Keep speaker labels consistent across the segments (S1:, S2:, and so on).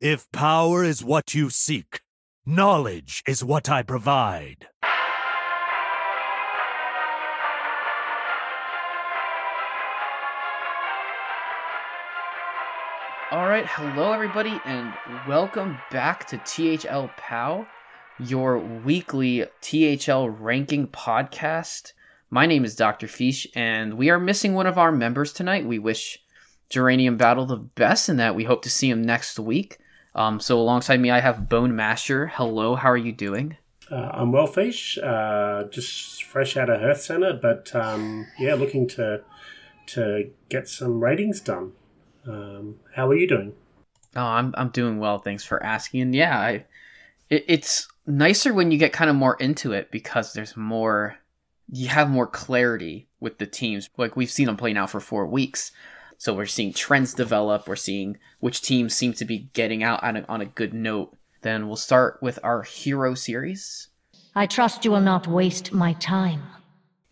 S1: If power is what you seek, knowledge is what I provide.
S2: All right, hello everybody, and welcome back to THL POW, your weekly THL ranking podcast. My name is Dr. Fish, and we are missing one of our members tonight. We wish Geranium Battle the best in that. We hope to see him next week. Um, so alongside me, I have Bone Master. Hello, how are you doing?
S3: Uh, I'm well, Fish. Uh, just fresh out of Hearth Center, but um, yeah, looking to to get some ratings done. Um, how are you doing?
S2: Oh, I'm I'm doing well. Thanks for asking. And yeah, I, it, it's nicer when you get kind of more into it because there's more, you have more clarity with the teams. Like we've seen them play now for four weeks, so we're seeing trends develop. We're seeing which teams seem to be getting out on a, on a good note. Then we'll start with our hero series.
S4: I trust you will not waste my time.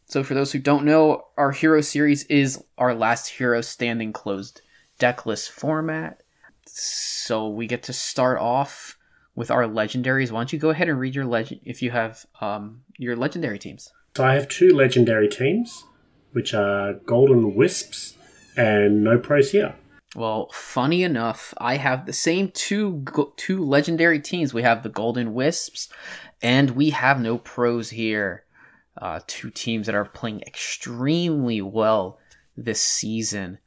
S2: So for those who don't know, our hero series is our last hero standing closed deckless format. So we get to start off with our legendaries. Why don't you go ahead and read your legend if you have um, your legendary teams?
S3: So I have two legendary teams, which are Golden Wisps and No Pros here.
S2: Well, funny enough, I have the same two two legendary teams. We have the Golden Wisps, and we have no pros here. Uh, two teams that are playing extremely well this season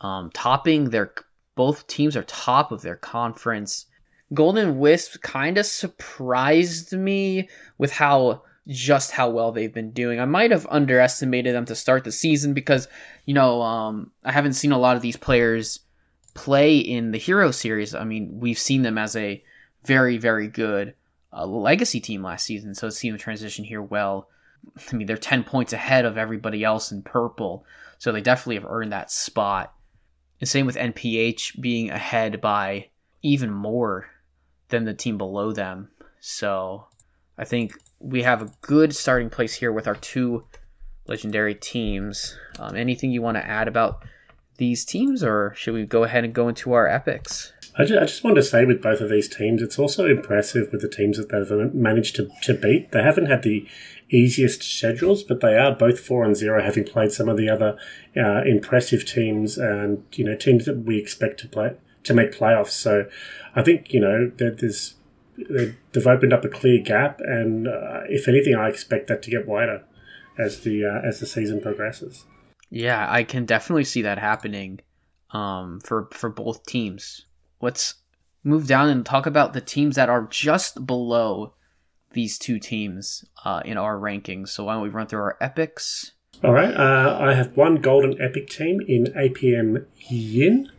S2: um, topping their both teams are top of their conference. Golden Wisp kind of surprised me with how just how well they've been doing. I might have underestimated them to start the season because you know um, I haven't seen a lot of these players play in the Hero Series. I mean, we've seen them as a very very good uh, legacy team last season, so it's them transition here well. I mean, they're ten points ahead of everybody else in purple, so they definitely have earned that spot. And same with NPH being ahead by even more than the team below them. So I think we have a good starting place here with our two legendary teams. Um, anything you want to add about these teams, or should we go ahead and go into our epics?
S3: I just, I just want to say with both of these teams, it's also impressive with the teams that they've managed to, to beat. They haven't had the easiest schedules, but they are both four and zero, having played some of the other uh, impressive teams and you know teams that we expect to play to make playoffs. So I think you know there's they've opened up a clear gap, and uh, if anything, I expect that to get wider as the uh, as the season progresses.
S2: Yeah, I can definitely see that happening um, for for both teams. Let's move down and talk about the teams that are just below these two teams uh, in our rankings. So why don't we run through our epics?
S3: All right. Uh, I have one golden epic team in APM Yin,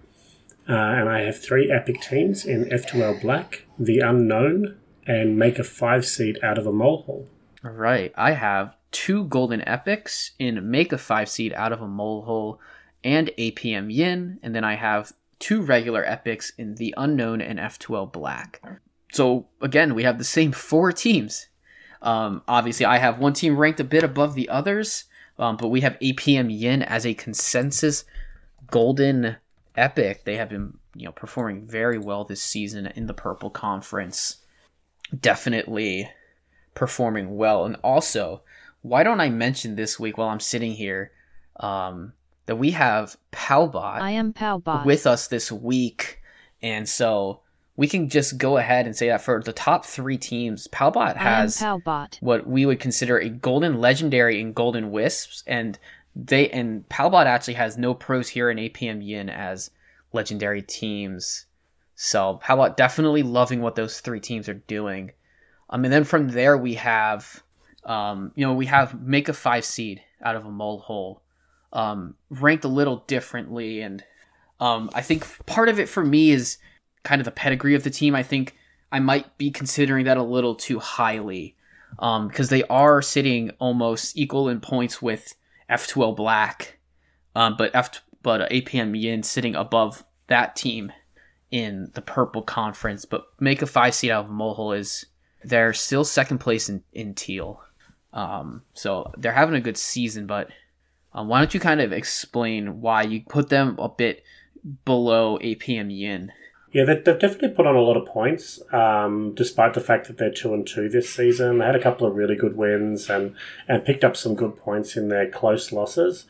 S3: uh, and I have three epic teams in F2L Black, The Unknown, and make a five seed out of a molehill.
S2: All right. I have two golden epics in make a five seed out of a molehill and APM Yin, and then I have two regular epics in The Unknown and F2L Black so again, we have the same four teams. Um, obviously, I have one team ranked a bit above the others, um, but we have APM Yin as a consensus golden epic. They have been, you know, performing very well this season in the Purple Conference. Definitely performing well, and also, why don't I mention this week while I'm sitting here um, that we have Palbot.
S4: I am Palbot
S2: with us this week, and so we can just go ahead and say that for the top three teams, Palbot has
S4: Palbot.
S2: what we would consider a golden legendary and golden wisps, and they and Palbot actually has no pros here in APM Yin as legendary teams. So how about definitely loving what those three teams are doing. Um, and then from there we have, um, you know, we have make a five seed out of a mole hole, um, ranked a little differently, and um, I think part of it for me is kind of the pedigree of the team, I think I might be considering that a little too highly um, because they are sitting almost equal in points with F2L Black, um, but F but APM Yin sitting above that team in the Purple Conference. But make a five seed out of Molehill is they're still second place in in Teal, um, so they're having a good season. But um, why don't you kind of explain why you put them a bit below APM Yin?
S3: Yeah, they, they've definitely put on a lot of points, um, despite the fact that they're two and two this season. They had a couple of really good wins and and picked up some good points in their close losses.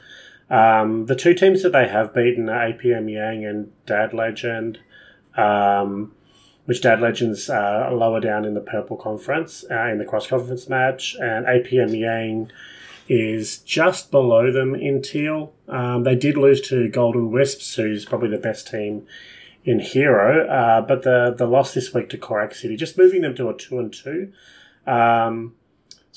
S3: Um, the two teams that they have beaten are APM Yang and Dad Legend, um, which Dad Legends uh, lower down in the Purple Conference uh, in the cross conference match, and APM Yang is just below them in teal. Um, they did lose to Golden Wisps, who's probably the best team in Hero, uh, but the the loss this week to Korak City, just moving them to a two and two. Um,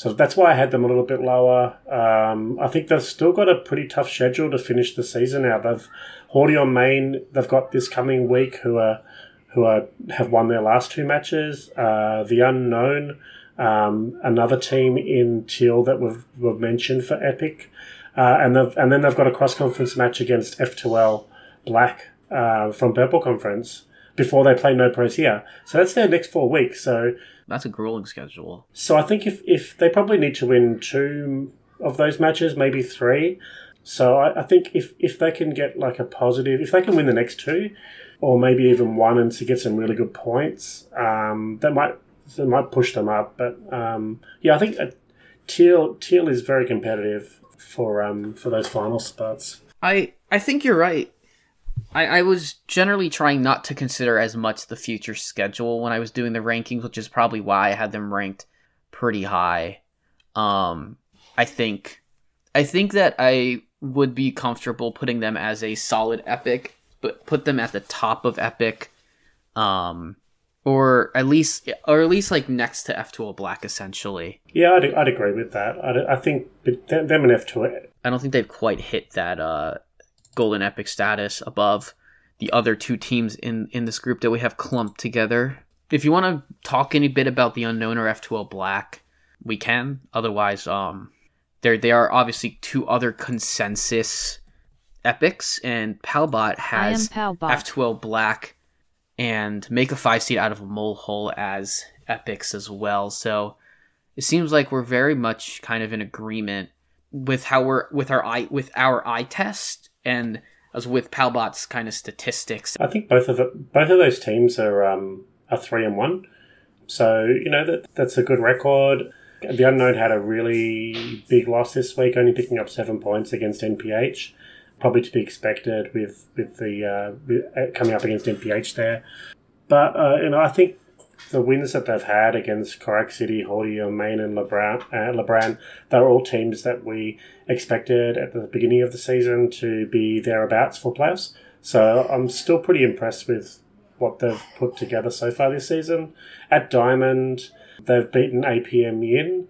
S3: so that's why I had them a little bit lower. Um, I think they've still got a pretty tough schedule to finish the season out. They've Haughty on Main. They've got this coming week who are who are have won their last two matches. Uh, the unknown, um, another team in Teal that we've, we've mentioned for Epic, uh, and they've and then they've got a cross conference match against F2L Black uh, from Purple Conference before they play No Pros here. So that's their next four weeks. So
S2: That's a grueling schedule.
S3: so I think if, if they probably need to win two of those matches, maybe three. So I, I think if, if they can get like a positive, if they can win the next two, or maybe even one and to get some really good points, um, that might that might push them up. But um, yeah, I think uh, Teal Teal is very competitive for um, for those final spots.
S2: I I think you're right. I, I was generally trying not to consider as much the future schedule when I was doing the rankings, which is probably why I had them ranked pretty high. Um, I think I think that I would be comfortable putting them as a solid epic, but put them at the top of epic, um, or at least or at least like next to F2L Black, essentially.
S3: Yeah, I'd, I'd agree with that. I'd, I think them them and F two
S2: I don't think they've quite hit that uh, golden epic status above the other two teams in in this group that we have clumped together. If you want to talk any bit about the unknown or F2L Black, we can. Otherwise, um, there they are obviously two other consensus epics, and Palbot has
S4: Palbot.
S2: F2L Black and make a five seed out of a mole hole as epics as well. So it seems like we're very much kind of in agreement with how we're with our eye with our eye test and as with Palbot's kind of statistics.
S3: I think both of it, both of those teams are um, are three and one, so you know that that's a good record. The unknown had a really big loss this week, only picking up seven points against NPH. Probably to be expected with with the uh, with, uh, coming up against NPH there. But uh, you know, I think the wins that they've had against Korak City, Hordio, Maine, and Lebran, uh, Lebran, they're all teams that we expected at the beginning of the season to be thereabouts for playoffs. So I'm still pretty impressed with what they've put together so far this season. At Diamond, they've beaten APM Yin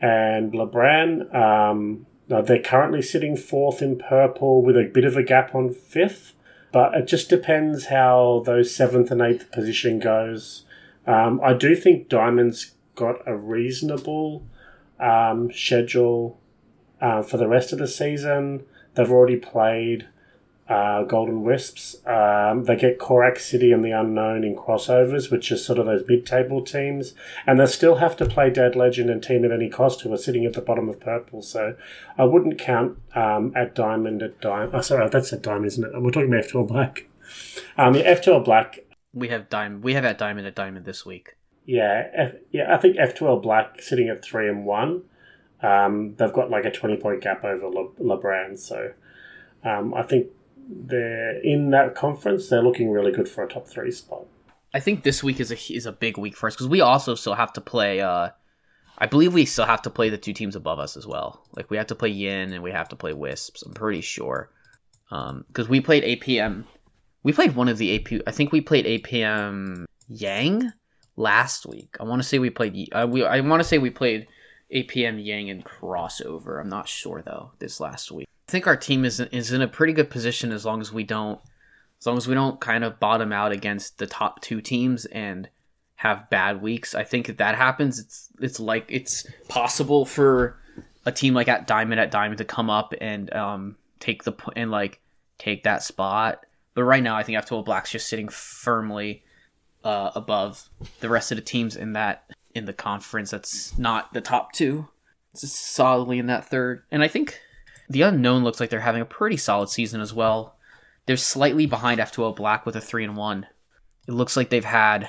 S3: and Lebran. Um, they're currently sitting fourth in purple with a bit of a gap on fifth, but it just depends how those seventh and eighth position goes. Um, I do think Diamond's got a reasonable um, schedule uh, for the rest of the season. They've already played uh, Golden Wisps. Um, they get Korak City and the Unknown in crossovers, which is sort of those mid-table teams, and they still have to play Dad Legend and Team at Any Cost, who are sitting at the bottom of purple. So I wouldn't count um, at Diamond at Diamond. Oh, sorry, that's at Diamond, isn't it? We're talking about F2L Black. Um, the F2L Black
S2: We have diamond. We have at diamond at diamond this week.
S3: yeah, F, yeah. I think F2L Black sitting at three and one. Um, they've got like a twenty point gap over Le, LeBron, so um, I think they're in that conference. They're looking really good for a top three spot.
S2: I think this week is a is a big week for us because we also still have to play. Uh, I believe we still have to play the two teams above us as well. Like we have to play Yin and we have to play Wisps. I'm pretty sure because we played APM. We played one of the AP. I think we played APM Yang last week. I want to say we played. Uh, we I want to say we played APM Yang and crossover. I'm not sure though. This last week, I think our team is is in a pretty good position as long as we don't as long as we don't kind of bottom out against the top two teams and have bad weeks. I think if that happens, it's it's like it's possible for a team like at Diamond at Diamond to come up and um take the and like take that spot. But right now, I think F2L Black's just sitting firmly uh, above the rest of the teams in that in the conference. That's not the top two. It's just solidly in that third, and I think the unknown looks like they're having a pretty solid season as well. They're slightly behind F2L Black with a three and one. it looks like they've had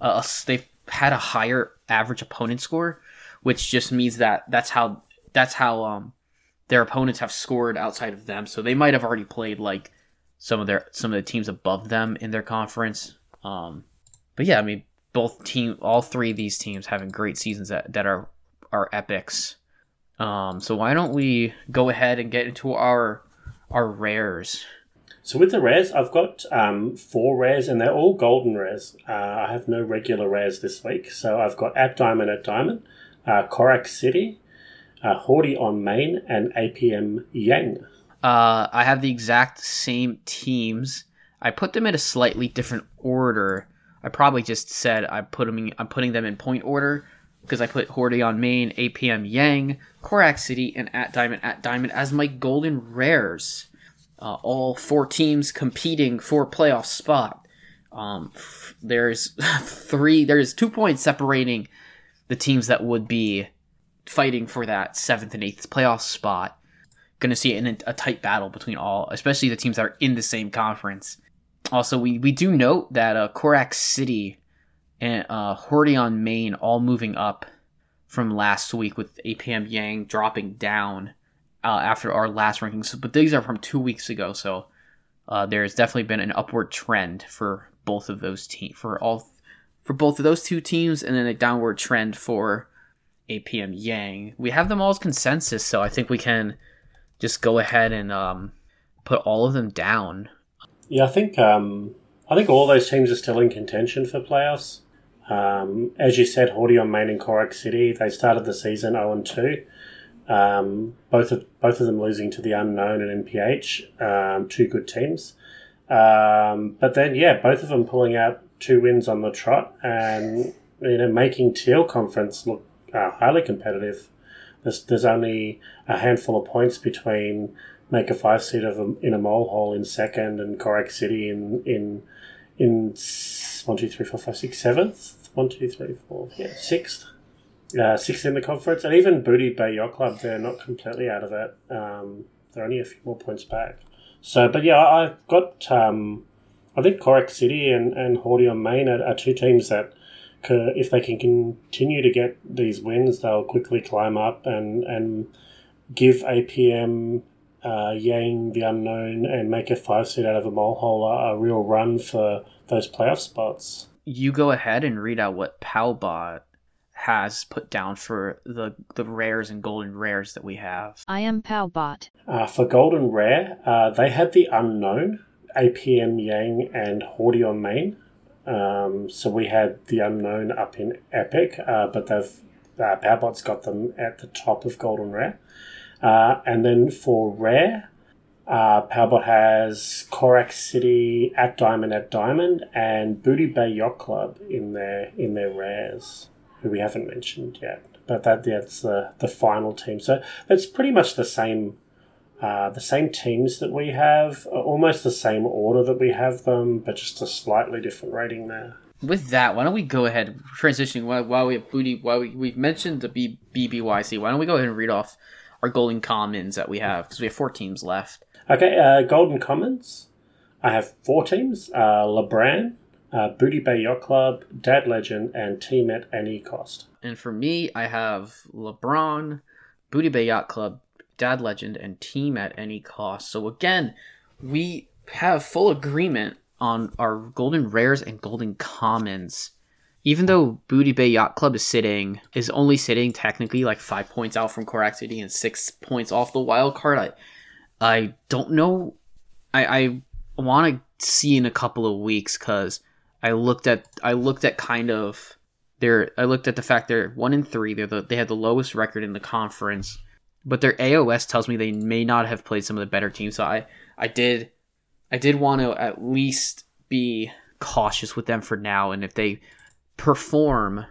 S2: a, they've had a higher average opponent score, which just means that that's how that's how um their opponents have scored outside of them. So they might have already played like some of their some of the teams above them in their conference. Um, but yeah, I mean both team all three of these teams having great seasons that, that are are epics. Um, so why don't we go ahead and get into our our rares?
S3: So with the rares, I've got um, four rares, and they're all golden rares. Uh, I have no regular rares this week, so I've got at Diamond at Diamond, uh, Korak City, uh, Horde on Main, and APM Yang.
S2: Uh, I have the exact same teams. I put them in a slightly different order. I probably just said I put them. In, I'm putting them in point order because I put Horde on Main, APM Yang, Korak City, and at Diamond at Diamond as my golden rares uh, all four teams competing for playoff spot. Um, f- there's three, there's two points separating the teams that would be fighting for that seventh and eighth playoff spot. Going to see it in a tight battle between all, especially the teams that are in the same conference. Also, we, we do note that uh, Korak City and uh, Horde on Main all moving up from last week with APM Yang dropping down uh, after our last rankings, but these are from two weeks ago. So uh, there's definitely been an upward trend for both of those teams, for all, for both of those two teams, and then a downward trend for APM Yang. We have them all as consensus, so I think we can just go ahead and um, put all of them down.
S3: Yeah, I think um, I think all those teams are still in contention for playoffs. Um, as you said, Horde on Main and Korak City, they started the season 0 and 2. Um, both of both of them losing to the unknown and NPH, um, two good teams. Um, but then, yeah, both of them pulling out two wins on the trot and you know making Teal Conference look uh, highly competitive. There's there's only a handful of points between make a five seed of a, in a mole hole in second and Korak City in in in one two three four five six seventh one two three four yeah sixth uh, sixth in the conference, and even Booty Bay Yacht Club, they're not completely out of it. Um, they're only a few more points back. So, but yeah, I've got, um, I think Korak City and, and Horde on Main are, are, two teams that, if they can continue to get these wins, they'll quickly climb up and, and give APM, uh, Yang the unknown and make a five seed out of a mole hole a, a real run for those playoff spots.
S2: You go ahead and read out what Palbot has put down for the the rares and golden rares that we have.
S4: I am Powbot.
S3: Uh, for golden rare, uh, they had the unknown, APM Yang and Horde on Main. Um, so we had the unknown up in Epic, uh, but they've uh, Powbot's got them at the top of golden rare. Uh, and then for rare, uh, Powbot has Korak City at Diamond at Diamond and Booty Bay Yacht Club in their in their rares who we haven't mentioned yet. But that that's the the final team. So that's pretty much the same. Uh, the same teams that we have, uh, almost the same order that we have them, but just a slightly different rating there.
S2: With that, why don't we go ahead transitioning while, while we have booty while we, we've mentioned the B, BBYC. Why don't we go ahead and read off our golden commons that we have because we have four teams left.
S3: Okay, uh, golden commons. I have four teams: uh, Lebran, uh, Booty Bay Yacht Club, Dad Legend, and Team at any cost.
S2: And for me, I have LeBron, Booty Bay Yacht Club, Dad Legend, and Team at any cost. So again, we have full agreement on our golden rares and golden commons. Even though Booty Bay Yacht Club is sitting is only sitting technically like five points out from Korak City and six points off the wild card, I I don't know. I I want to see in a couple of weeks because I looked at I looked at kind of their I looked at the fact they're one in three. They're the, they had the lowest record in the conference, but their AOS tells me they may not have played some of the better teams. So I I did I did want to at least be cautious with them for now, and if they perform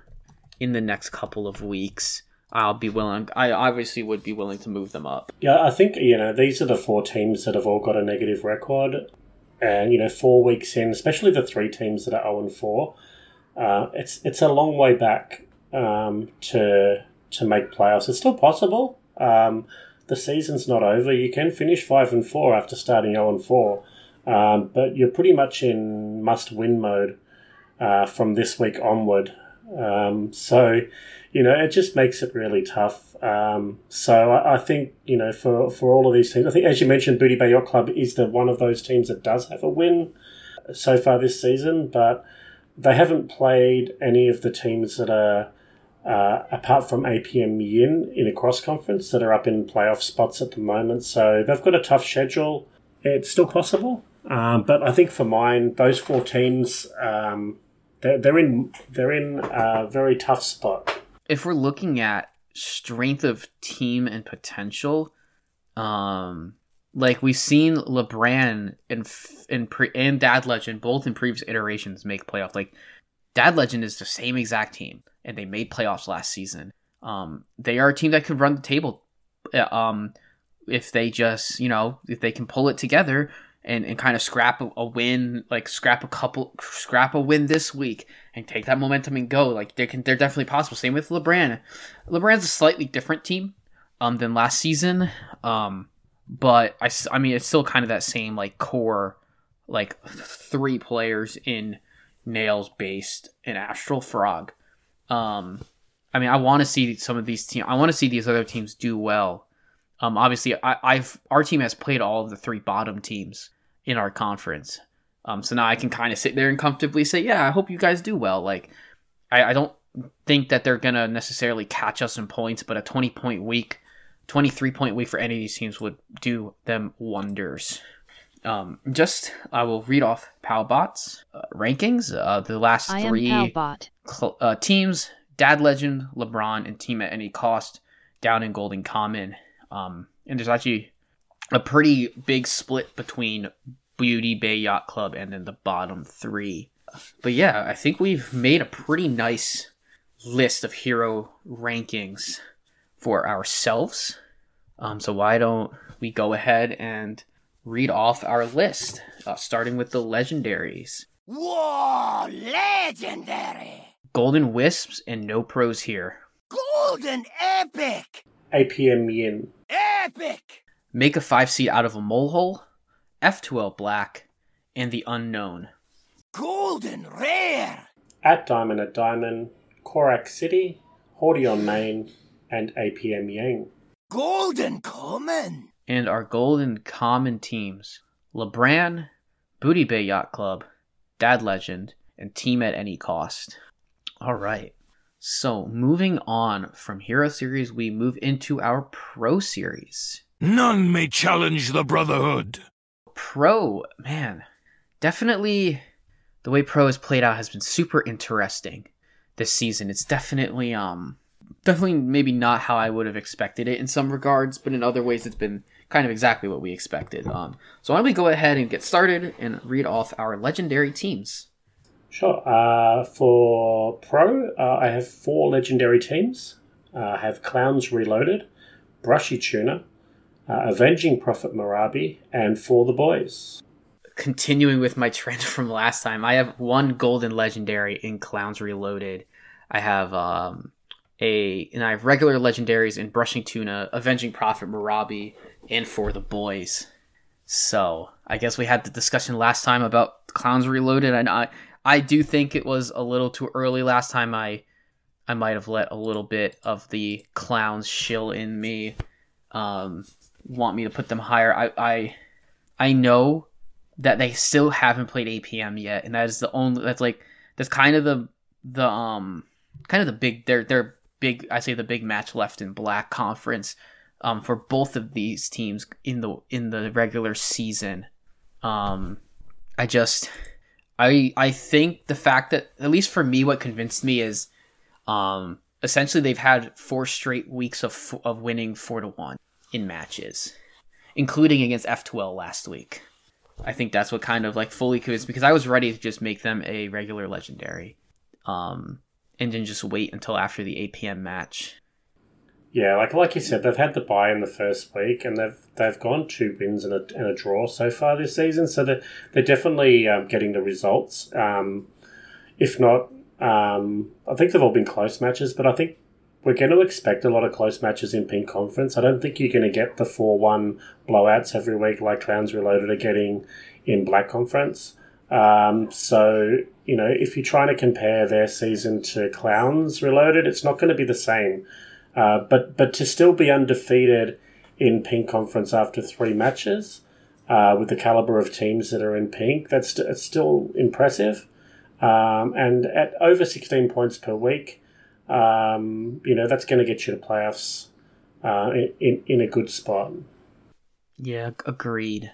S2: in the next couple of weeks, I'll be willing. I obviously would be willing to move them up.
S3: Yeah, I think you know these are the four teams that have all got a negative record and you know four weeks in, especially the three teams that are zero and four, uh, it's it's a long way back um, to to make playoffs. It's still possible. Um, the season's not over. You can finish five and four after starting zero and four, um, but you're pretty much in must win mode uh, from this week onward. Um, so, you know, it just makes it really tough. Um, so I, I, think, you know, for, for all of these teams, I think, as you mentioned, Booty Bay Yacht Club is the one of those teams that does have a win so far this season, but they haven't played any of the teams that are, uh, apart from APM Yin in a cross conference, that are up in playoff spots at the moment. So they've got a tough schedule. It's still possible. Um, but I think for mine, those four teams, um, they're, they're in they're in a very tough spot.
S2: If we're looking at strength of team and potential, um, like we've seen LeBron and in pre and Dad Legend both in previous iterations make playoffs. Like Dad Legend is the same exact team, and they made playoffs last season. Um, they are a team that could run the table. Uh, um, if they just you know if they can pull it together and, and kind of scrap a, a, win, like scrap a couple, scrap a win this week and take that momentum and go. Like they can, they're definitely possible. Same with LeBron. LeBron's a slightly different team um, than last season, um, but I, I mean it's still kind of that same like core, like three players in nails based and Astral Frog. Um, I mean I want to see some of these teams. I want to see these other teams do well. Um, obviously, I, have our team has played all of the three bottom teams in our conference. Um, so now I can kind of sit there and comfortably say, yeah, I hope you guys do well. Like, I, I don't think that they're gonna necessarily catch us in points, but a twenty point week, twenty three point week for any of these teams would do them wonders. Um, just I will read off Palbot's uh, rankings. Uh, the last
S4: I
S2: three
S4: cl-
S2: uh, teams: Dad Legend, LeBron, and Team at Any Cost down in Golden Common. Um, and there's actually a pretty big split between Booty Bay Yacht Club and then the bottom three. But yeah, I think we've made a pretty nice list of hero rankings for ourselves. Um, so why don't we go ahead and read off our list, uh, starting with the legendaries.
S5: Whoa, legendary!
S2: Golden Wisps and no pros here.
S5: Golden Epic!
S3: APM Yin.
S5: Epic!
S2: Make a five seed out of a molehole, F2L Black, and the Unknown.
S5: Golden Rare!
S3: At Diamond at Diamond, Korak City, Horde on Main, and APM Yang.
S5: Golden Common!
S2: And our golden common teams LeBran, Booty Bay Yacht Club, Dad Legend, and Team at Any Cost. All right. So, moving on from Hero Series, we move into our Pro Series.
S1: None may challenge the Brotherhood.
S2: Pro, man, definitely the way Pro has played out has been super interesting this season. It's definitely, um, definitely maybe not how I would have expected it in some regards, but in other ways, it's been kind of exactly what we expected. Um, so why don't we go ahead and get started and read off our legendary teams?
S3: Sure. Uh, for Pro, uh, I have four legendary teams. Uh, I have Clowns Reloaded, Brushy Tuna, uh, Avenging Prophet Marabi, and For the Boys.
S2: Continuing with my trend from last time, I have one golden legendary in Clowns Reloaded. I have um, a and I have regular legendaries in Brushing Tuna, Avenging Prophet Marabi, and For the Boys. So I guess we had the discussion last time about Clowns Reloaded, and I I do think it was a little too early last time. I I might have let a little bit of the clowns shill in me um, want me to put them higher. I I I know that they still haven't played APM yet, and that is the only that's like that's kind of the the um kind of the big their their big I say the big match left in Black Conference um for both of these teams in the in the regular season. Um I just I I think the fact that at least for me, what convinced me is, um, essentially they've had four straight weeks of of winning four to one in matches, including against F2L last week. I think that's what kind of like fully convinced because I was ready to just make them a regular legendary, um, and then just wait until after the APM match
S3: yeah, like like you said, they've had the buy in the first week, and they've they've gone two wins and a, and a draw so far this season. So they're they're definitely um, getting the results. Um, if not, um, I think they've all been close matches, but I think we're going to expect a lot of close matches in Pink Conference. I don't think you're going to get the four one blowouts every week like Clowns Reloaded are getting in Black Conference. Um, so, you know, if you're trying to compare their season to Clowns Reloaded, it's not going to be the same. Uh, but but to still be undefeated in Pink Conference after three matches, uh, with the caliber of teams that are in Pink, that's it's still impressive. Um, and at over 16 points per week, um, you know, that's going to get you to playoffs uh, in, in a good spot.
S2: Yeah, agreed.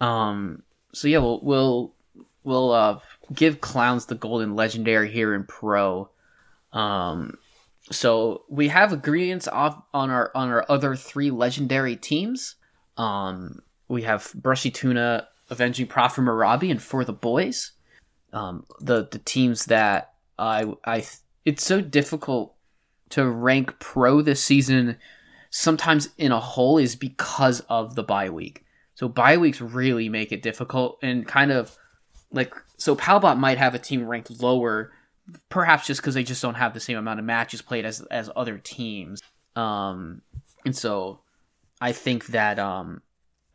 S2: Um, so yeah, we'll we'll we'll uh, give clowns the golden legendary here in pro. Um, so we have agreements off on our on our other three legendary teams. Um, we have Brushy Tuna, Avenging Prophet Marabi, and For the Boys. Um, the the teams that I I it's so difficult to rank pro this season. Sometimes in a whole is because of the bye week. So bye weeks really make it difficult and kind of like so Palbot might have a team ranked lower, perhaps just because they just don't have the same amount of matches played as as other teams. Um, and so I think that um,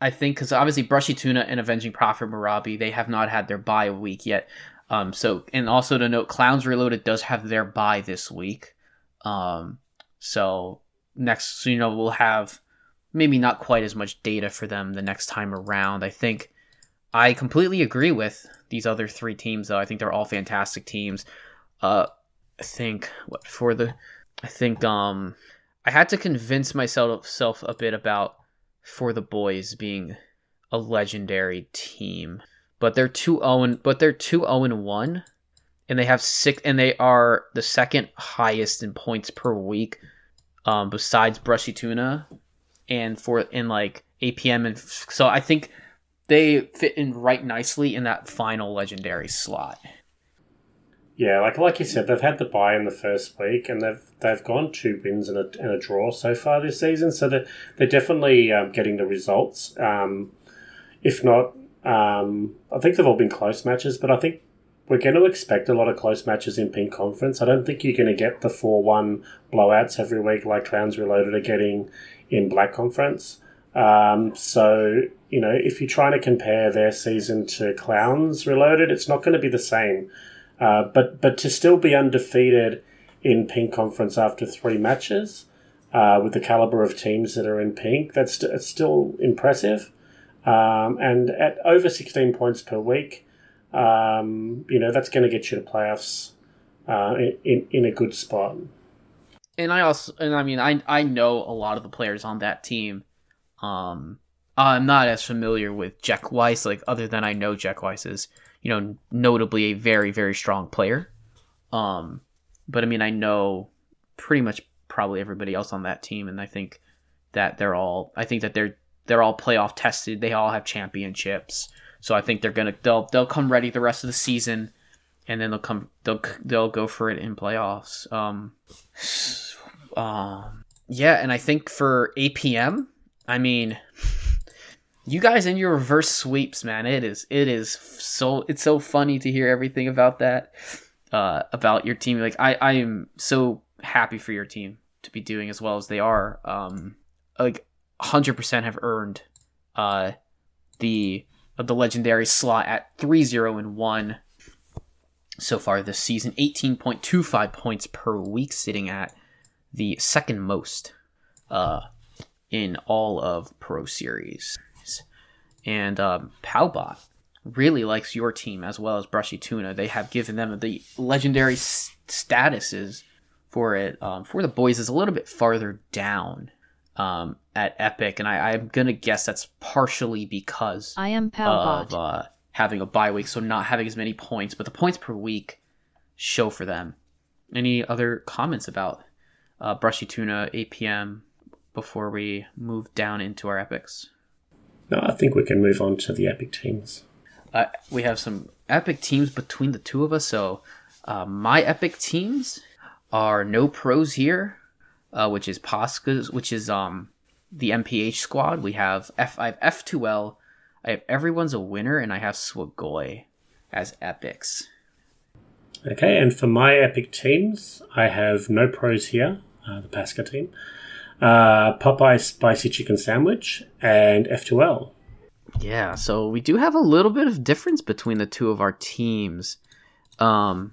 S2: I think because obviously Brushy Tuna and Avenging Prophet Marabi they have not had their bye week yet. Um, so and also to note, Clowns Reloaded does have their bye this week. Um, so next, you know, we'll have maybe not quite as much data for them the next time around. I think I completely agree with these other three teams, though. I think they're all fantastic teams. Uh, I think what for the, I think um, I had to convince myself self a bit about for the boys being a legendary team, but they're two zero but they're two zero and one, and they have six, and they are the second highest in points per week, um, besides Brushy Tuna, and for in like APM and so I think they fit in right nicely in that final legendary slot.
S3: Yeah, like like you said, they've had the bye in the first week, and they've they've gone two wins and a, and a draw so far this season. So they're they're definitely um, getting the results. Um, if not, um, I think they've all been close matches, but I think we're going to expect a lot of close matches in Pink Conference. I don't think you're going to get the four one blowouts every week like Clowns Reloaded are getting in Black Conference. Um, so you know, if you're trying to compare their season to Clowns Reloaded, it's not going to be the same. Uh, but but to still be undefeated in Pink Conference after three matches, uh, with the caliber of teams that are in Pink, that's it's still impressive. Um, and at over 16 points per week, um, you know, that's going to get you to playoffs uh, in, in a good spot.
S2: And I also, and I mean, I I know a lot of the players on that team. Um, I'm not as familiar with Jack Weiss, like other than I know Jack Weiss is, you know, notably a very very strong player. Um, but I mean, I know pretty much probably everybody else on that team, and I think that they're all, I think that they're they're all playoff tested. They all have championships, so I think they're gonna they'll they'll come ready the rest of the season, and then they'll come they'll they'll go for it in playoffs. Um, um, yeah, and I think for APM, I mean you guys in your reverse sweeps, man. It is it is so it's so funny to hear everything about that. Uh, about your team. Like I, I am so happy for your team to be doing as well as they are. Um, like hundred percent have earned uh the uh, the legendary slot at 3-0 and 1 so far this season 18.25 points per week sitting at the second most uh in all of pro series and um, Palbot really likes your team as well as Brushy Tuna. They have given them the legendary s- statuses for it. Um, for the boys is a little bit farther down um, at Epic, and I, am gonna guess that's partially because
S4: I am Palbot.
S2: of uh, having a bye week, so not having as many points, but the points per week show for them. Any other comments about uh, Brushy Tuna APM before we move down into our epics?
S3: No, I think we can move on to the epic teams.
S2: Uh, we have some epic teams between the two of us. So, uh, my epic teams are no pros here, uh, which is Posca's, which is um the NPH squad. We have F. I have F2L. I have everyone's a winner, and I have Swagoy as epics.
S3: Okay, and for my epic teams, I have no pros here. Uh, the Pasca team uh, Popeye Spicy Chicken Sandwich, and F2L.
S2: Yeah, so we do have a little bit of difference between the two of our teams. Um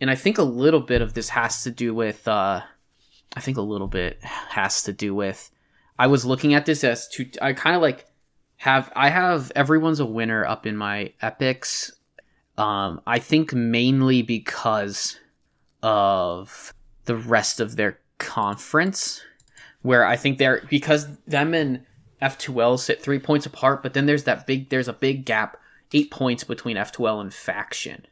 S2: and I think a little bit of this has to do with uh I think a little bit has to do with I was looking at this as two I kind of like have I have everyone's a winner up in my epics. Um I think mainly because of the rest of their conference where I think they're because them and F2L sit 3 points apart, but then there's that big there's a big gap 8 points between F2L and Faction.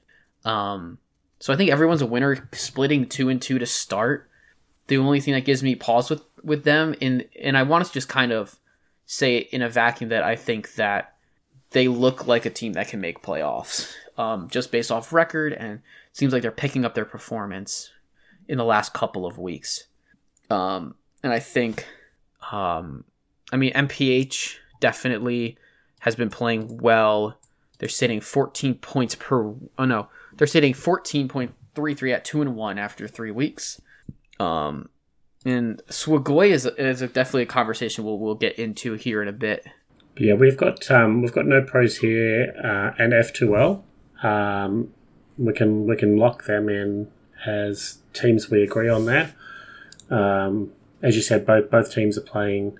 S2: Um so I think everyone's a winner splitting 2 and 2 to start. The only thing that gives me pause with with them and and I want to just kind of say in a vacuum that I think that they look like a team that can make playoffs. Um, just based off record and seems like they're picking up their performance in the last couple of weeks. Um, and I think, um, I mean, NPH definitely has been playing well. They're sitting 14 points per. Oh no, they're sitting 14.33 at two and one after three weeks. Um, and Swagoi is is a, definitely a conversation we'll we'll get into here in a bit.
S3: Yeah, we've got um, we've got no pros here uh, and F2L. Um, we can we can lock them in as teams we agree on that. Um, as you said, both both teams are playing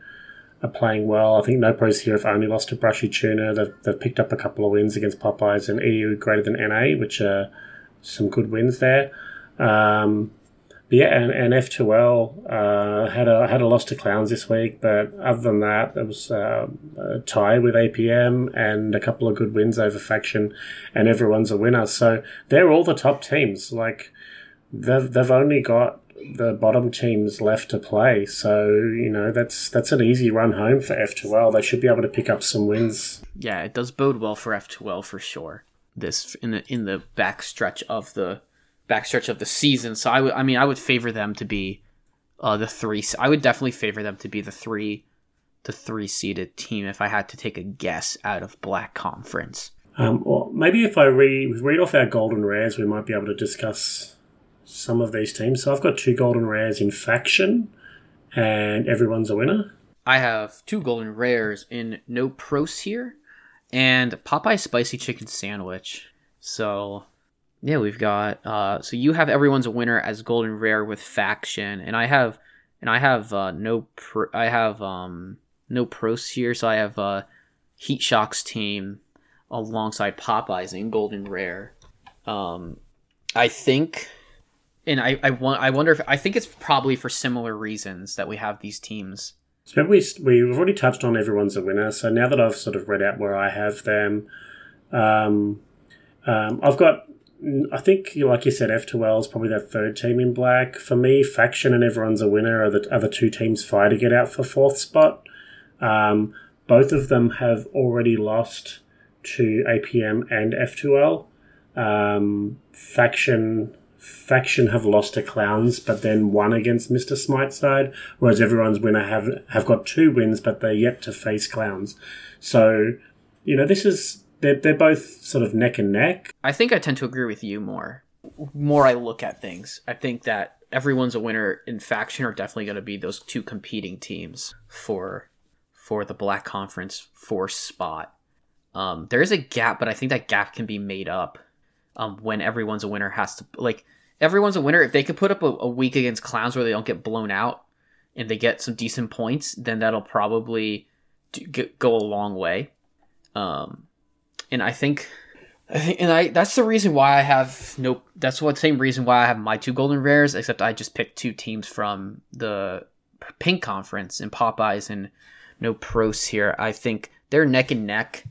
S3: are playing well. I think no pros here have only lost to Brushy Tuna. They've, they've picked up a couple of wins against Popeyes and EU greater than NA, which are some good wins there. Um, but yeah, and, and F2L uh, had a had a loss to Clowns this week, but other than that, it was uh, a tie with APM and a couple of good wins over Faction, and everyone's a winner. So they're all the top teams. Like they've they've only got the bottom teams left to play. So you know that's that's an easy run home for F2L. They should be able to pick up some wins.
S2: Yeah, it does bode well for F2L for sure. This in the in the back stretch of the backstretch of the season. So I would, I mean, I would favor them to be uh, the three. I would definitely favor them to be the three, the three seeded team if I had to take a guess out of Black Conference.
S3: Um, or maybe if I read read off our golden rares, we might be able to discuss some of these teams. So I've got two golden rares in faction, and everyone's a winner.
S2: I have two golden rares in no pros here, and Popeye spicy chicken sandwich. So yeah, we've got uh so you have everyone's a winner as golden rare with faction and I have and I have uh no pro, I have um no pros here so I have uh Heat Shock's team alongside Popeyes in golden rare. Um I think and I I I wonder if I think it's probably for similar reasons that we have these teams.
S3: So we we've already touched on everyone's a winner. So now that I've sort of read out where I have them, um, um, I've got I think, like you said, F2L is probably that third team in black. For me, Faction and Everyone's a Winner are the, are the two teams fighting to get out for fourth spot. Um, both of them have already lost to APM and F2L. Um, Faction Faction have lost to Clowns, but then won against Mr. Smiteside, whereas Everyone's Winner have have got two wins, but they're yet to face Clowns. So, you know, this is they're, they're both sort of neck and neck.
S2: I think I tend to agree with you more. More I look at things, I think that everyone's a winner in faction are definitely going to be those two competing teams for for the Black Conference four spot. Um, there is a gap, but I think that gap can be made up um, when everyone's a winner has to like everyone's a winner. If they could put up a, a week against clowns where they don't get blown out and they get some decent points, then that'll probably do, get, go a long way. Um, and I think, I think, and I that's the reason why I have no. That's what same reason why I have my two golden rares. Except I just picked two teams from the pink conference and Popeyes and no pros here. I think they're neck and neck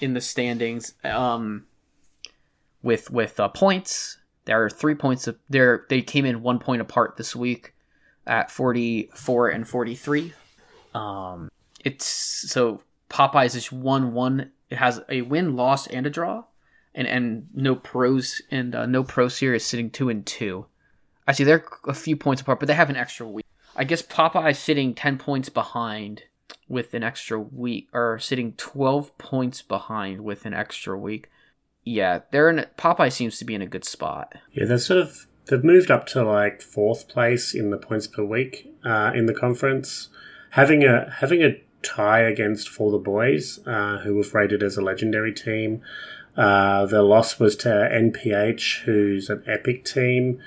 S2: in the standings. Um, with with uh, points, there are three points. Of, there they came in one point apart this week at forty four and forty three. Um, it's so Popeyes is one one it has a win, loss, and a draw, and and no pros and uh, no pros here is sitting two and two. Actually, they're a few points apart, but they have an extra week. I guess Popeyes sitting ten points behind with an extra week, or sitting twelve points behind with an extra week. Yeah, they're in. Popeye seems to be in a good spot.
S3: Yeah, they're sort of they've moved up to like fourth place in the points per week uh, in the conference. Having a having a tie against For the Boys, uh, who was rated as a legendary team. Uh, the loss was to NPH, who's an epic team.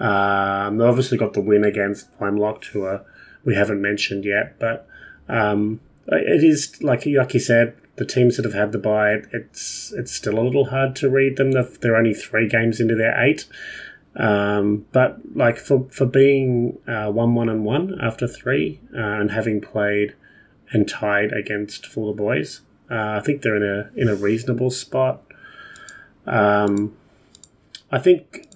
S3: Um, they obviously got the win against Locked, who are, we haven't mentioned yet, but um, it is like like you said, the teams that have had the bye, it's it's still a little hard to read them. They're only three games into their eight. Um, but like for for being uh, one one and one after three uh, and having played and tied against the Boys, uh, I think they're in a in a reasonable spot. Um, I think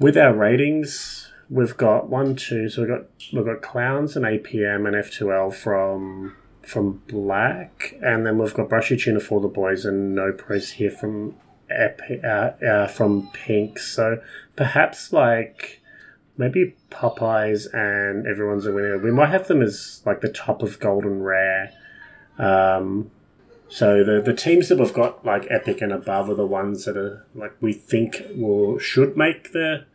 S3: with our ratings, we've got one, two. So we've got we've got clowns and APM and F2L from from Black, and then we've got Brushy Tuna for the boys and No Pros here from uh, uh, from Pink. So perhaps like maybe Popeyes and Everyone's a Winner. We might have them as like the top of Golden Rare. Um, so the the teams that we've got like Epic and above are the ones that are like we think will should make the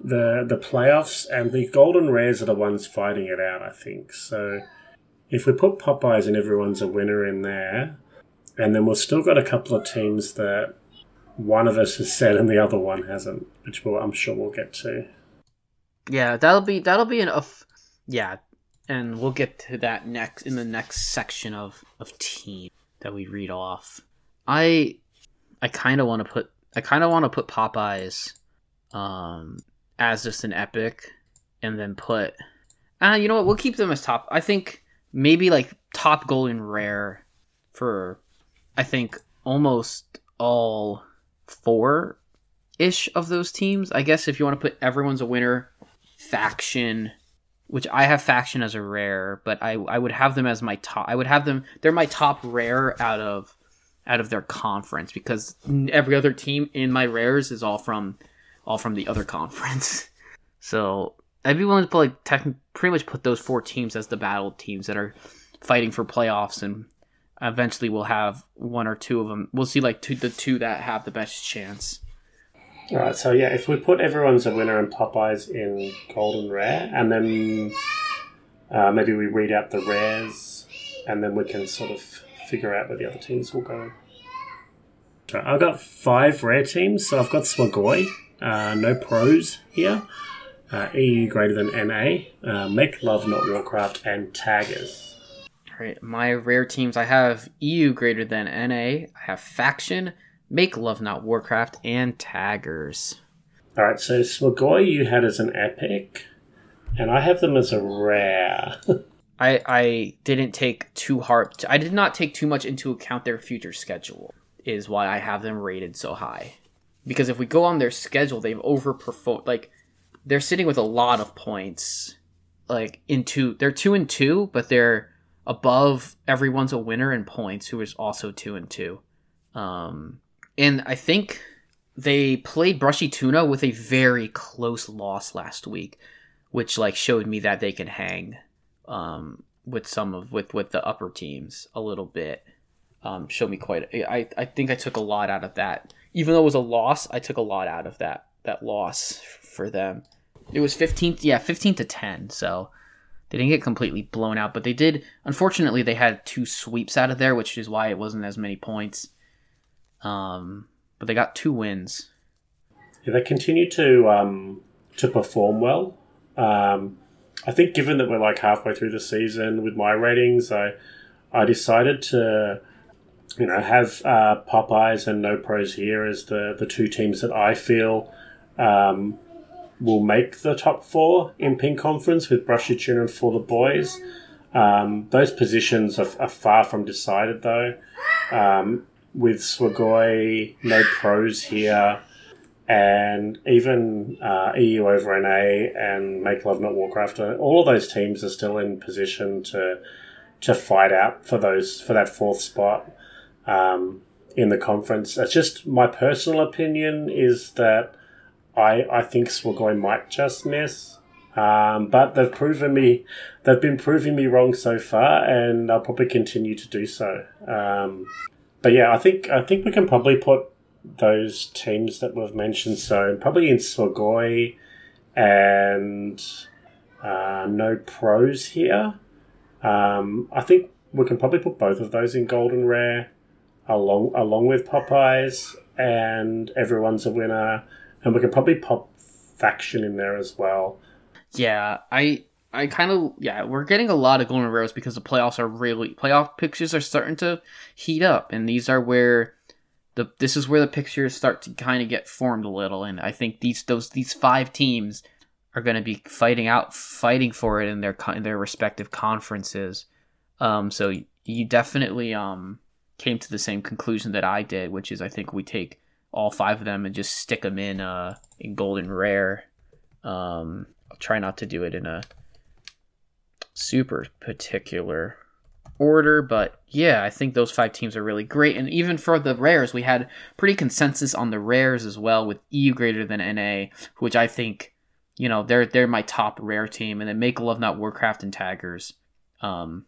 S3: the the playoffs, and the Golden Rares are the ones fighting it out. I think so. If we put Popeyes and everyone's a winner in there, and then we've still got a couple of teams that one of us has said and the other one hasn't, which we'll, I'm sure we'll get to.
S2: Yeah, that'll be that'll be enough. Yeah, and we'll get to that next in the next section of of team that we read off. I I kind of want to put I kind of want to put Popeyes um as just an epic and then put uh you know what we'll keep them as top. I think maybe like top golden rare for I think almost all four ish of those teams. I guess if you want to put everyone's a winner, faction, which I have faction as a rare, but I I would have them as my top. I would have them. They're my top rare out of out of their conference because every other team in my rares is all from all from the other conference. So I'd be willing to put like tech, pretty much put those four teams as the battle teams that are fighting for playoffs, and eventually we'll have one or two of them. We'll see like two, the two that have the best chance.
S3: All right, so yeah, if we put everyone's a winner and Popeyes in golden rare, and then uh, maybe we read out the rares, and then we can sort of figure out where the other teams will go. I've got five rare teams. So I've got Swagoi, uh, no pros here uh, EU greater than NA, uh, Make Love Not Warcraft, and Taggers.
S2: All right, my rare teams I have EU greater than NA, I have Faction, Make Love Not Warcraft, and Taggers.
S3: All right, so Swagoi you had as an epic, and I have them as a rare.
S2: I I didn't take too hard. I did not take too much into account their future schedule. Is why I have them rated so high. Because if we go on their schedule, they've overperformed. Like they're sitting with a lot of points. Like in two, they're two and two, but they're above everyone's a winner in points, who is also two and two. Um, and I think they played Brushy Tuna with a very close loss last week, which like showed me that they can hang um, with some of with with the upper teams a little bit. Um, showed me quite. I I think I took a lot out of that. Even though it was a loss, I took a lot out of that that loss for them. It was 15, yeah, 15 to 10. So they didn't get completely blown out, but they did. Unfortunately, they had two sweeps out of there, which is why it wasn't as many points. Um, but they got two wins.
S3: Yeah, they continue to um, to perform well. Um, I think, given that we're like halfway through the season with my ratings, I I decided to you know have uh, Popeyes and No Pros here as the the two teams that I feel um, will make the top four in Pink Conference with and For the Boys. Um, those positions are, are, far from decided though. Um, with Swagoi, no pros here, and even uh, EU over NA and Make Love Not Warcraft, all of those teams are still in position to to fight out for those for that fourth spot um, in the conference. It's just my personal opinion is that I, I think Swagoi might just miss. Um, but they've proven me, they've been proving me wrong so far, and I'll probably continue to do so. Um, but yeah, I think I think we can probably put those teams that we've mentioned. So probably in Swagoi and uh, no pros here. Um, I think we can probably put both of those in golden rare, along along with Popeyes and everyone's a winner, and we can probably pop faction in there as well.
S2: Yeah, I I kind of yeah, we're getting a lot of golden rares because the playoffs are really playoff pictures are starting to heat up, and these are where the this is where the pictures start to kind of get formed a little, and I think these those these five teams are going to be fighting out fighting for it in their in their respective conferences. Um, so you definitely um came to the same conclusion that I did, which is I think we take all five of them and just stick them in uh in golden rare. Um, I'll try not to do it in a super particular order, but yeah, I think those five teams are really great. And even for the rares, we had pretty consensus on the rares as well, with EU greater than NA, which I think, you know, they're they're my top rare team, and then Make Love Not Warcraft and Taggers. Um,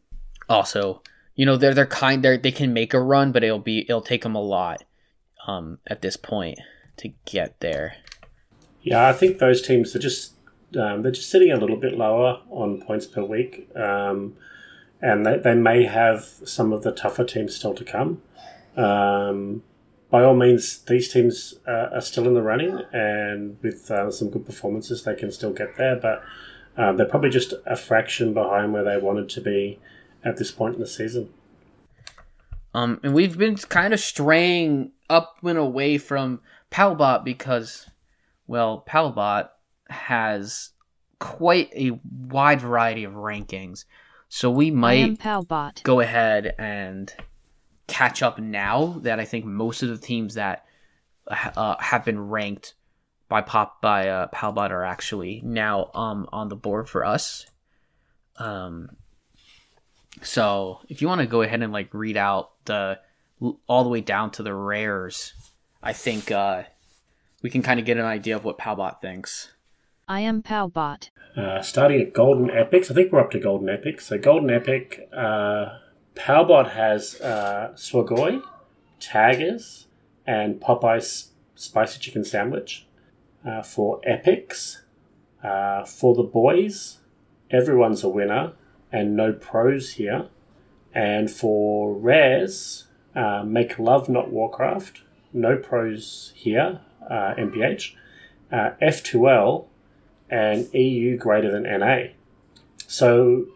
S2: also, you know, they're they're kind they they can make a run, but it'll be it'll take them a lot um, at this point to get there.
S3: Yeah, I think those teams are just um, they're just sitting a little bit lower on points per week, um, and they, they may have some of the tougher teams still to come. Um, by all means, these teams uh, are still in the running, and with uh, some good performances, they can still get there. But um, they're probably just a fraction behind where they wanted to be at this point in the season.
S2: Um, and we've been kind of straying up and away from Palbot because, well, Palbot has quite a wide variety of rankings. So we might go ahead and catch up now that I think most of the teams that uh, have been ranked by pop by uh, Palbot are actually now um on the board for us. Um, so if you want to go ahead and like read out the all the way down to the rares, I think uh, we can kind of get an idea of what Palbot thinks.
S4: I am Palbot.
S3: Uh, starting at Golden Epics, I think we're up to Golden Epics. So Golden Epic, uh, Palbot has uh, Swagoi, Taggers, and Popeye's Spicy Chicken Sandwich. Uh, for Epics, uh, for the boys, everyone's a winner and no pros here. And for Rares, uh, Make Love Not Warcraft, no pros here, uh, NPH. Uh, F2L and EU greater than NA. So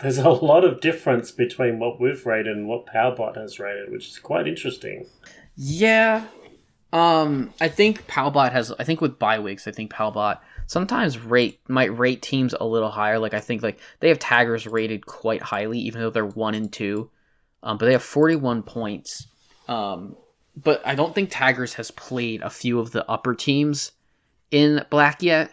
S3: there's a lot of difference between what we've rated and what Powerbot has rated, which is quite interesting.
S2: Yeah. Um, I think Palbot has. I think with bye I think Palbot sometimes rate might rate teams a little higher. Like I think like they have taggers rated quite highly, even though they're one and two. Um, but they have forty one points. Um, but I don't think Tigers has played a few of the upper teams in black yet.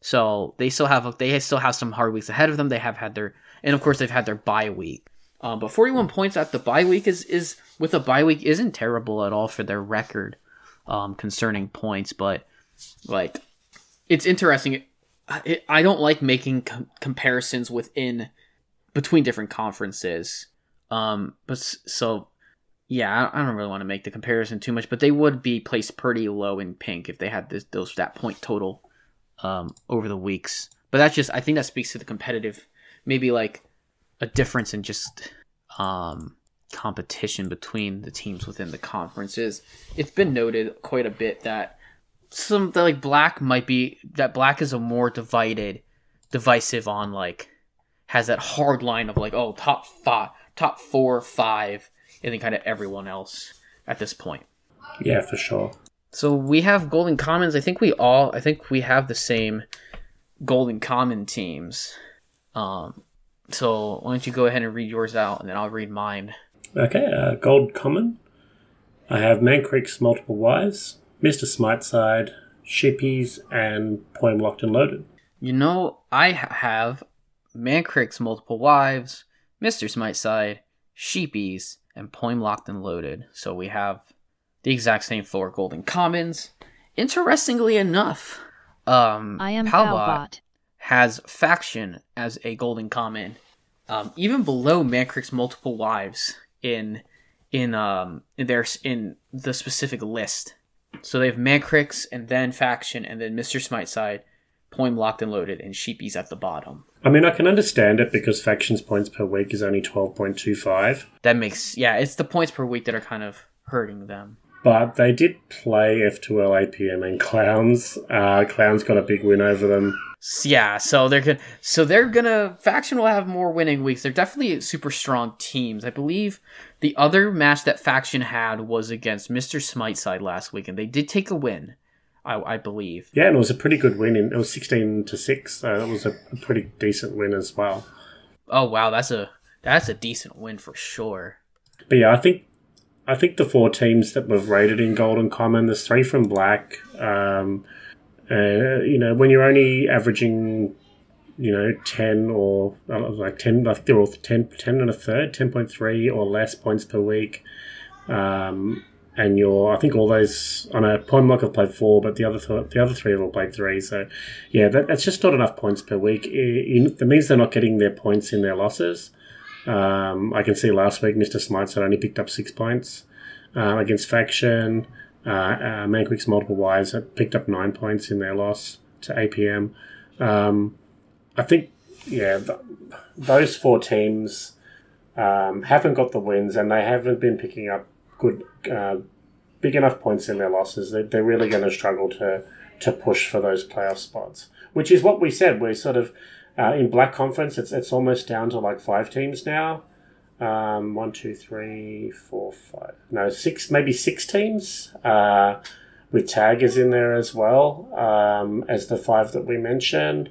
S2: So they still have they still have some hard weeks ahead of them. They have had their and of course they've had their bye week. Um, but 41 points at the bye week is is with a bye week isn't terrible at all for their record um, concerning points. But like it's interesting. It, I don't like making com- comparisons within between different conferences. Um, but so yeah, I don't really want to make the comparison too much, but they would be placed pretty low in pink if they had this those that point total um, over the weeks. But that's just I think that speaks to the competitive, maybe like a difference in just um, competition between the teams within the conferences. It's been noted quite a bit that some that like black might be that black is a more divided, divisive on like has that hard line of like oh top five, top four, five, and then kind of everyone else at this point.
S3: Yeah, for sure.
S2: So we have golden commons. I think we all. I think we have the same golden common teams. Um, so why don't you go ahead and read yours out, and then I'll read mine.
S3: Okay, uh, Gold Common. I have Mancreek's Multiple Wives, Mr. Smiteside, Sheepies, and Poem Locked and Loaded.
S2: You know, I ha- have Mancreek's Multiple Wives, Mr. Smiteside, Sheepies, and Poem Locked and Loaded. So we have the exact same four golden commons. Interestingly enough, um,
S4: I am
S2: Palbot has faction as a golden common, um, even below Mancreek's multiple wives in in um in their in the specific list. So they have Mancreek's and then faction and then Mr. Smiteside, Poem locked and loaded, and Sheepies at the bottom.
S3: I mean, I can understand it because factions points per week is only twelve point two five.
S2: That makes yeah, it's the points per week that are kind of hurting them.
S3: But they did play F2L APM and Clowns. Uh, Clowns got a big win over them.
S2: Yeah, so they're gonna so they're gonna faction will have more winning weeks. They're definitely super strong teams. I believe the other match that faction had was against Mr. Smiteside last week, and they did take a win. I, I believe.
S3: Yeah, and it was a pretty good win. In, it was 16 to 6, so it was a, a pretty decent win as well.
S2: Oh wow, that's a that's a decent win for sure.
S3: But yeah, I think I think the four teams that we've rated in Golden Common, there's three from Black. Um, uh, you know, when you're only averaging, you know, 10 or uh, like 10, I think they're all 10, 10 and a third, 10.3 or less points per week. Um, and you're, I think all those on a point have played four, but the other th- the other three have all played three. So, yeah, that, that's just not enough points per week. It, it, that means they're not getting their points in their losses. Um, I can see last week Mr. Smites had only picked up six points uh, against Faction. Uh, uh, Manquick's Multiple Wives had picked up nine points in their loss to APM. Um, I think, yeah, th- those four teams um, haven't got the wins and they haven't been picking up good, uh, big enough points in their losses. They, they're really going to struggle to to push for those playoff spots, which is what we said. We're sort of uh, in Black Conference. It's it's almost down to like five teams now. Um, one, two, three, four, five. No, six, maybe six teams. Uh, with Tag is in there as well um, as the five that we mentioned.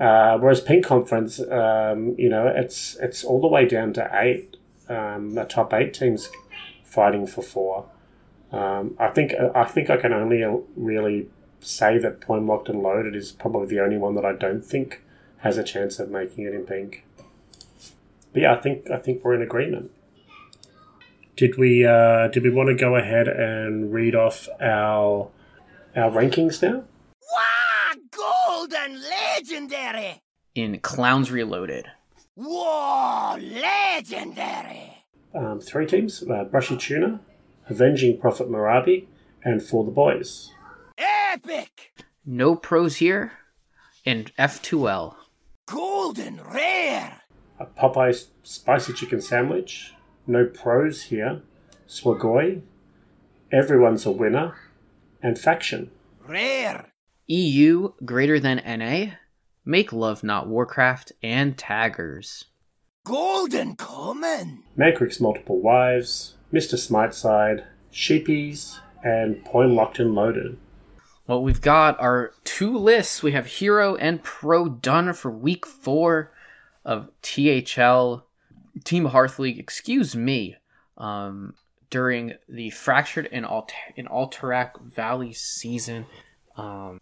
S3: Uh, whereas Pink Conference, um, you know, it's it's all the way down to eight. Um, the top eight teams fighting for four. Um, I think I think I can only really say that Point Locked and Loaded is probably the only one that I don't think has a chance of making it in pink. But yeah, I think I think we're in agreement. Did we uh, did we want to go ahead and read off our our rankings now?
S5: Wow, golden legendary!
S2: In Clowns Reloaded.
S5: Whoa, legendary!
S3: Um, three teams: uh, Brushy Tuna, Avenging Prophet Marabi, and For the Boys.
S5: Epic!
S2: No pros here. In F2L.
S5: Golden rare!
S3: A Popeye spicy chicken sandwich. No pros here. Swagoi. Everyone's a winner. And faction.
S5: Rare!
S2: EU greater than NA. Make Love Not Warcraft. And Taggers.
S5: Golden common!
S3: Mancreek's multiple wives. Mr. Smiteside. Sheepies. And Point Locked and Loaded.
S2: Well, we've got our two lists. We have Hero and Pro done for week four of THL Team Hearth League. Excuse me. Um, during the Fractured and Alter- in Alterac Valley season. Um,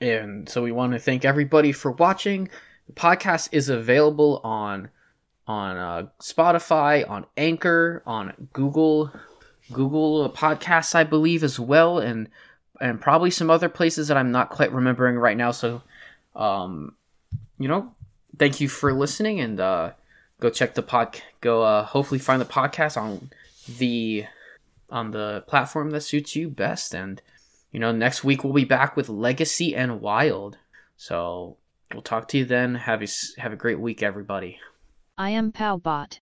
S2: and so we want to thank everybody for watching. The podcast is available on on uh, Spotify, on Anchor, on Google Google Podcasts, I believe, as well, and and probably some other places that I'm not quite remembering right now. So, um, you know, thank you for listening, and uh, go check the pod. Go uh, hopefully find the podcast on the on the platform that suits you best. And you know, next week we'll be back with Legacy and Wild. So we'll talk to you then. Have a have a great week, everybody.
S4: I am Powbot.